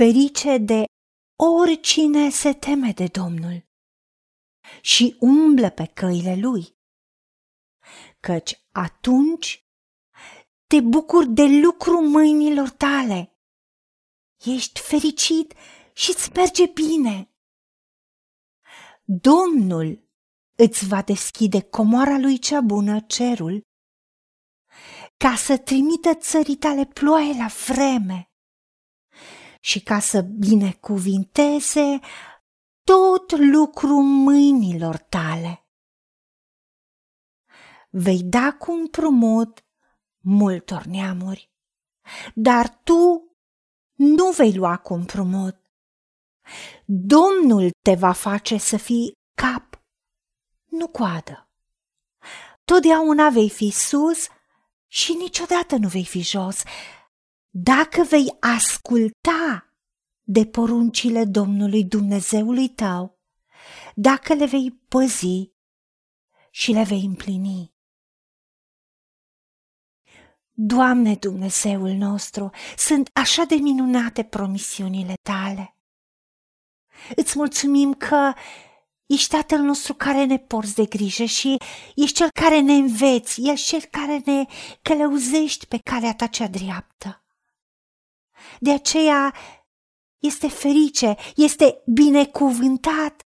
ferice de oricine se teme de Domnul și umblă pe căile lui, căci atunci te bucuri de lucru mâinilor tale. Ești fericit și îți merge bine. Domnul îți va deschide comoara lui cea bună, cerul, ca să trimită țării tale ploaie la vreme și ca să binecuvinteze tot lucru mâinilor tale. Vei da cu împrumut multor neamuri, dar tu nu vei lua cu împrumut. Domnul te va face să fii cap, nu coadă. Totdeauna vei fi sus și niciodată nu vei fi jos, dacă vei asculta de poruncile Domnului Dumnezeului tău, dacă le vei păzi și le vei împlini. Doamne Dumnezeul nostru, sunt așa de minunate promisiunile tale. Îți mulțumim că ești Tatăl nostru care ne porți de grijă și ești Cel care ne înveți, ești Cel care ne călăuzești pe calea ta cea dreaptă. De aceea este ferice, este binecuvântat.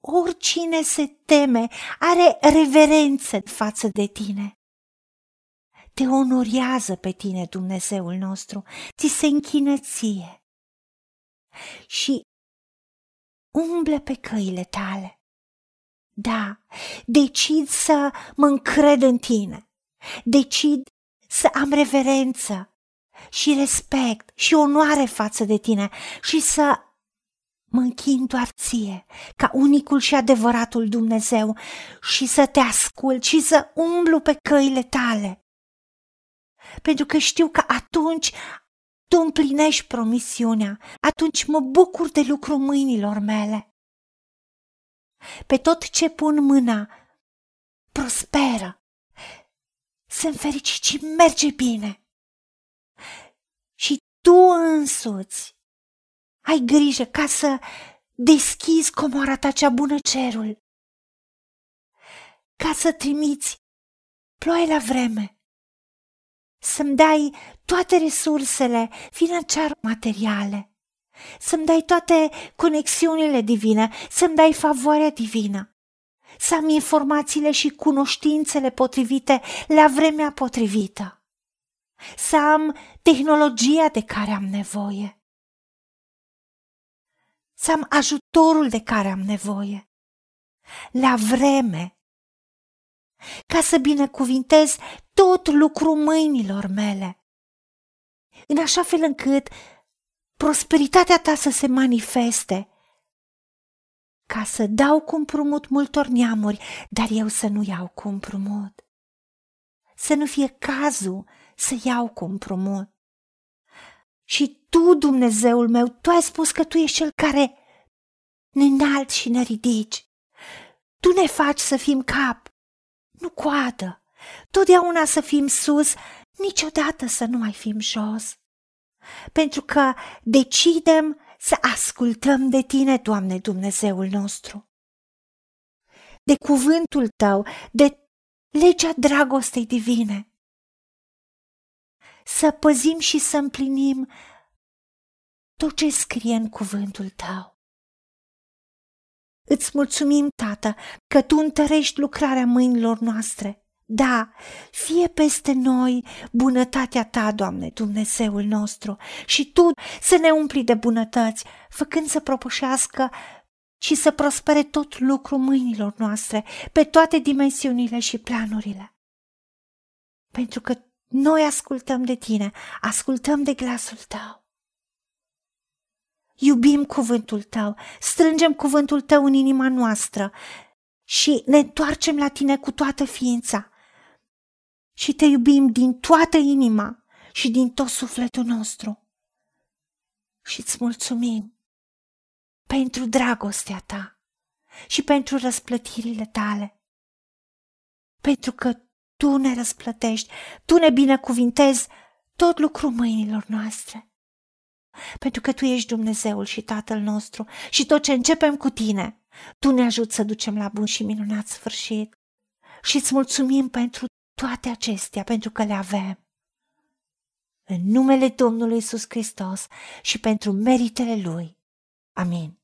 Oricine se teme are reverență față de tine. Te onorează pe tine Dumnezeul nostru, ți se închină ție și umble pe căile tale. Da, decid să mă încred în tine, decid să am reverență și respect și onoare față de tine și să mă închin doar ție, ca unicul și adevăratul Dumnezeu și să te ascult și să umblu pe căile tale. Pentru că știu că atunci tu împlinești promisiunea, atunci mă bucur de lucru mâinilor mele. Pe tot ce pun mâna, prosperă, sunt fericit și merge bine și tu însuți ai grijă ca să deschizi comoara ta cea bună cerul, ca să trimiți ploaie la vreme, să-mi dai toate resursele financiar materiale, să-mi dai toate conexiunile divine, să-mi dai favoarea divină, să am informațiile și cunoștințele potrivite la vremea potrivită să am tehnologia de care am nevoie, să am ajutorul de care am nevoie, la vreme, ca să binecuvintez tot lucru mâinilor mele, în așa fel încât prosperitatea ta să se manifeste, ca să dau cu împrumut multor neamuri, dar eu să nu iau cu împrumut. Să nu fie cazul să iau cu împrumut. Și tu, Dumnezeul meu, tu ai spus că tu ești cel care ne înalți și ne ridici. Tu ne faci să fim cap, nu coadă, totdeauna să fim sus, niciodată să nu mai fim jos. Pentru că decidem să ascultăm de tine, Doamne Dumnezeul nostru. De cuvântul tău, de legea dragostei divine să păzim și să împlinim tot ce scrie în cuvântul tău. Îți mulțumim, Tată, că Tu întărești lucrarea mâinilor noastre. Da, fie peste noi bunătatea Ta, Doamne, Dumnezeul nostru, și Tu să ne umpli de bunătăți, făcând să propășească și să prospere tot lucru mâinilor noastre, pe toate dimensiunile și planurile. Pentru că noi ascultăm de tine, ascultăm de glasul tău. Iubim cuvântul tău, strângem cuvântul tău în inima noastră și ne întoarcem la tine cu toată ființa. Și te iubim din toată inima și din tot sufletul nostru. Și îți mulțumim pentru dragostea ta și pentru răsplătirile tale. Pentru că tu ne răsplătești, Tu ne binecuvintezi tot lucrul mâinilor noastre. pentru că Tu ești Dumnezeul și Tatăl nostru și tot ce începem cu Tine, Tu ne ajuți să ducem la bun și minunat sfârșit. Și îți mulțumim pentru toate acestea, pentru că le avem. În numele Domnului Isus Hristos și pentru meritele Lui. Amin.